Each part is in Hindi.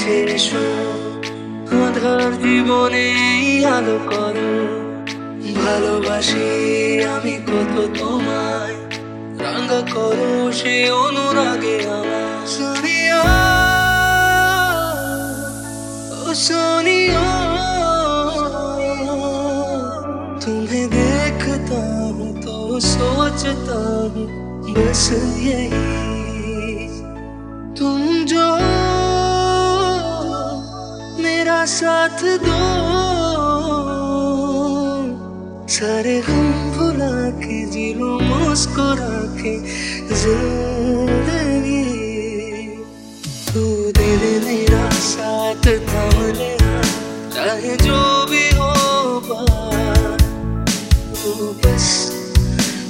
প্রিয়তমা তুমি কাছে এসো আধার জীবনে আলো করো ভালোবাসি আমি কত তোমায় রাঙা করো সে অনুরাগে আমার সোনিয়া ও सोनिया तुम्हें देखता हूँ तो सोचता हूँ बस यही साथ दो। सारे गम भुला के जी लो मुस्कुरा के, ज़िंदगी। तू दिल मेरा साथ थाम ले चाहे जो भी हो तू बस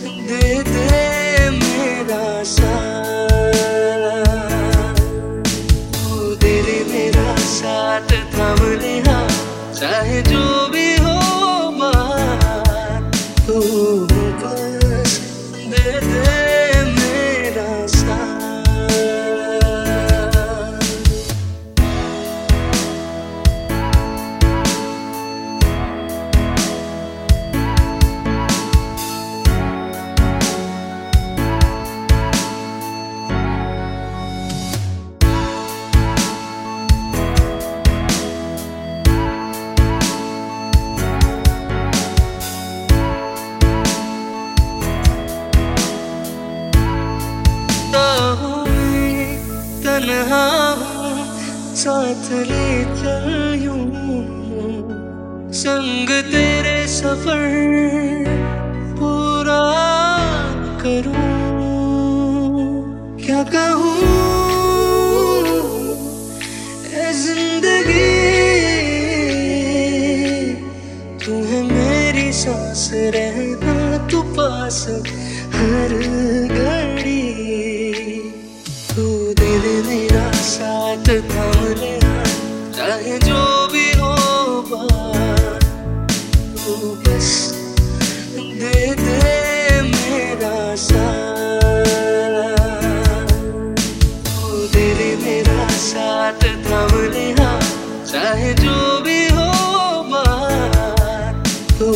दे दे मेरा साथ। तू दिल मेरा साथ थाम हाँ चाहे जो हूँ, साथ ले संग तेरे सफ़र पूरा करूँ। क्या कहूँ ज़िंदगी तू है मेरी सांस, रहना तू पास। हर चाहे जो भी हो तू बस दे दे मेरा सारा। तू दे दे मेरा साथ थम ले चाहे जो भी हो तू